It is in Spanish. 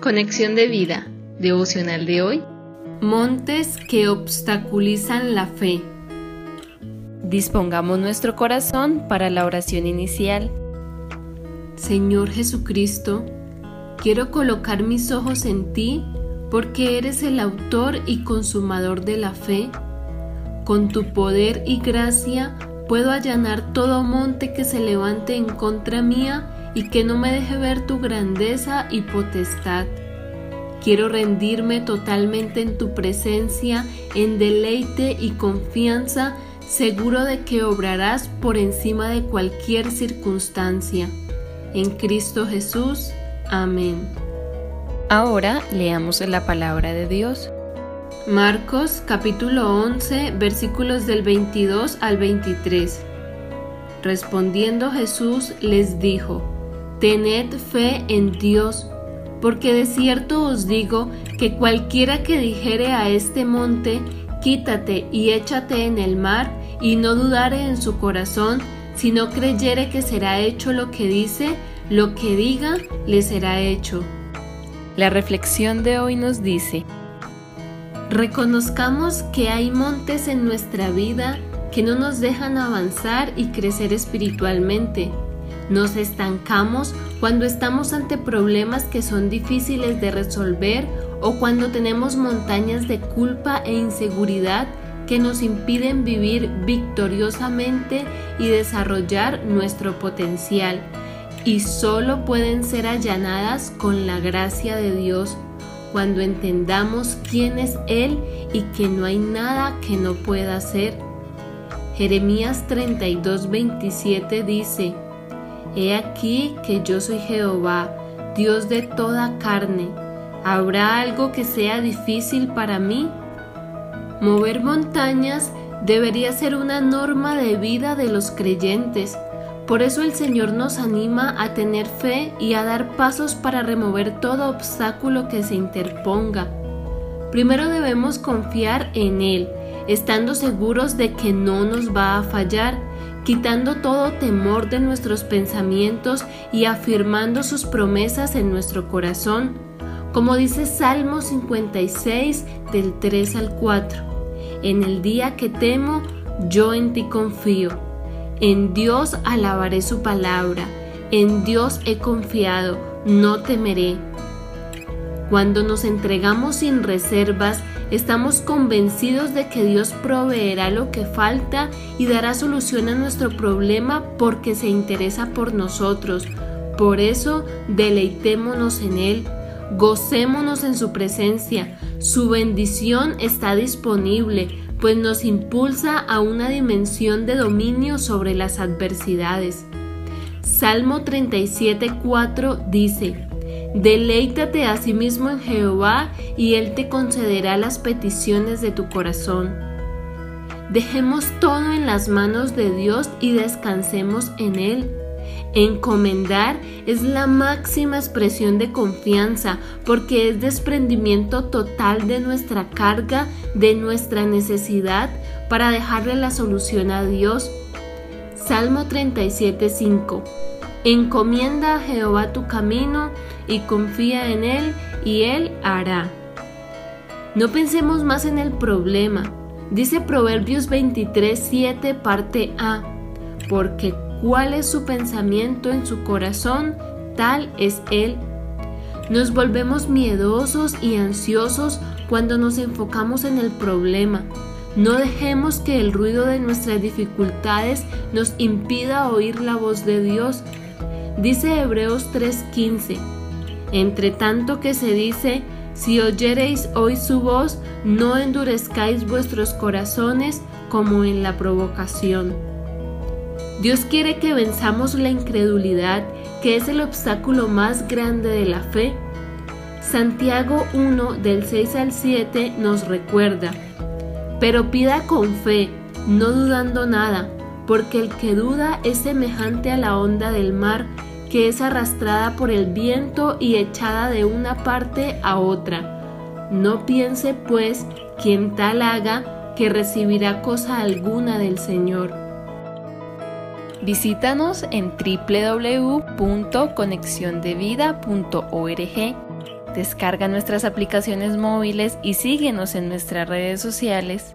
Conexión de vida, devocional de hoy. Montes que obstaculizan la fe. Dispongamos nuestro corazón para la oración inicial. Señor Jesucristo, quiero colocar mis ojos en ti porque eres el autor y consumador de la fe. Con tu poder y gracia puedo allanar todo monte que se levante en contra mía y que no me deje ver tu grandeza y potestad. Quiero rendirme totalmente en tu presencia, en deleite y confianza, seguro de que obrarás por encima de cualquier circunstancia. En Cristo Jesús. Amén. Ahora leamos la palabra de Dios. Marcos capítulo 11 versículos del 22 al 23. Respondiendo Jesús les dijo, Tened fe en Dios, porque de cierto os digo que cualquiera que dijere a este monte, Quítate y échate en el mar, y no dudare en su corazón, sino creyere que será hecho lo que dice, lo que diga le será hecho. La reflexión de hoy nos dice, Reconozcamos que hay montes en nuestra vida que no nos dejan avanzar y crecer espiritualmente. Nos estancamos cuando estamos ante problemas que son difíciles de resolver o cuando tenemos montañas de culpa e inseguridad que nos impiden vivir victoriosamente y desarrollar nuestro potencial. Y solo pueden ser allanadas con la gracia de Dios cuando entendamos quién es Él y que no hay nada que no pueda hacer. Jeremías 32:27 dice, He aquí que yo soy Jehová, Dios de toda carne. ¿Habrá algo que sea difícil para mí? Mover montañas debería ser una norma de vida de los creyentes por eso el Señor nos anima a tener fe y a dar pasos para remover todo obstáculo que se interponga. Primero debemos confiar en Él, estando seguros de que no nos va a fallar, quitando todo temor de nuestros pensamientos y afirmando sus promesas en nuestro corazón, como dice Salmo 56 del 3 al 4. En el día que temo, yo en ti confío. En Dios alabaré su palabra, en Dios he confiado, no temeré. Cuando nos entregamos sin reservas, estamos convencidos de que Dios proveerá lo que falta y dará solución a nuestro problema porque se interesa por nosotros. Por eso, deleitémonos en Él, gocémonos en su presencia. Su bendición está disponible pues nos impulsa a una dimensión de dominio sobre las adversidades. Salmo 37.4 dice, Deleítate a sí mismo en Jehová y Él te concederá las peticiones de tu corazón. Dejemos todo en las manos de Dios y descansemos en Él. Encomendar es la máxima expresión de confianza porque es desprendimiento total de nuestra carga, de nuestra necesidad para dejarle la solución a Dios. Salmo 37:5 Encomienda a Jehová tu camino y confía en Él y Él hará. No pensemos más en el problema. Dice Proverbios 23:7 parte A, porque cuál es su pensamiento en su corazón, tal es Él. Nos volvemos miedosos y ansiosos cuando nos enfocamos en el problema. No dejemos que el ruido de nuestras dificultades nos impida oír la voz de Dios. Dice Hebreos 3:15, entre tanto que se dice, si oyereis hoy su voz, no endurezcáis vuestros corazones como en la provocación. Dios quiere que venzamos la incredulidad, que es el obstáculo más grande de la fe. Santiago 1 del 6 al 7 nos recuerda, pero pida con fe, no dudando nada, porque el que duda es semejante a la onda del mar, que es arrastrada por el viento y echada de una parte a otra. No piense, pues, quien tal haga, que recibirá cosa alguna del Señor. Visítanos en www.conexiondevida.org Descarga nuestras aplicaciones móviles y síguenos en nuestras redes sociales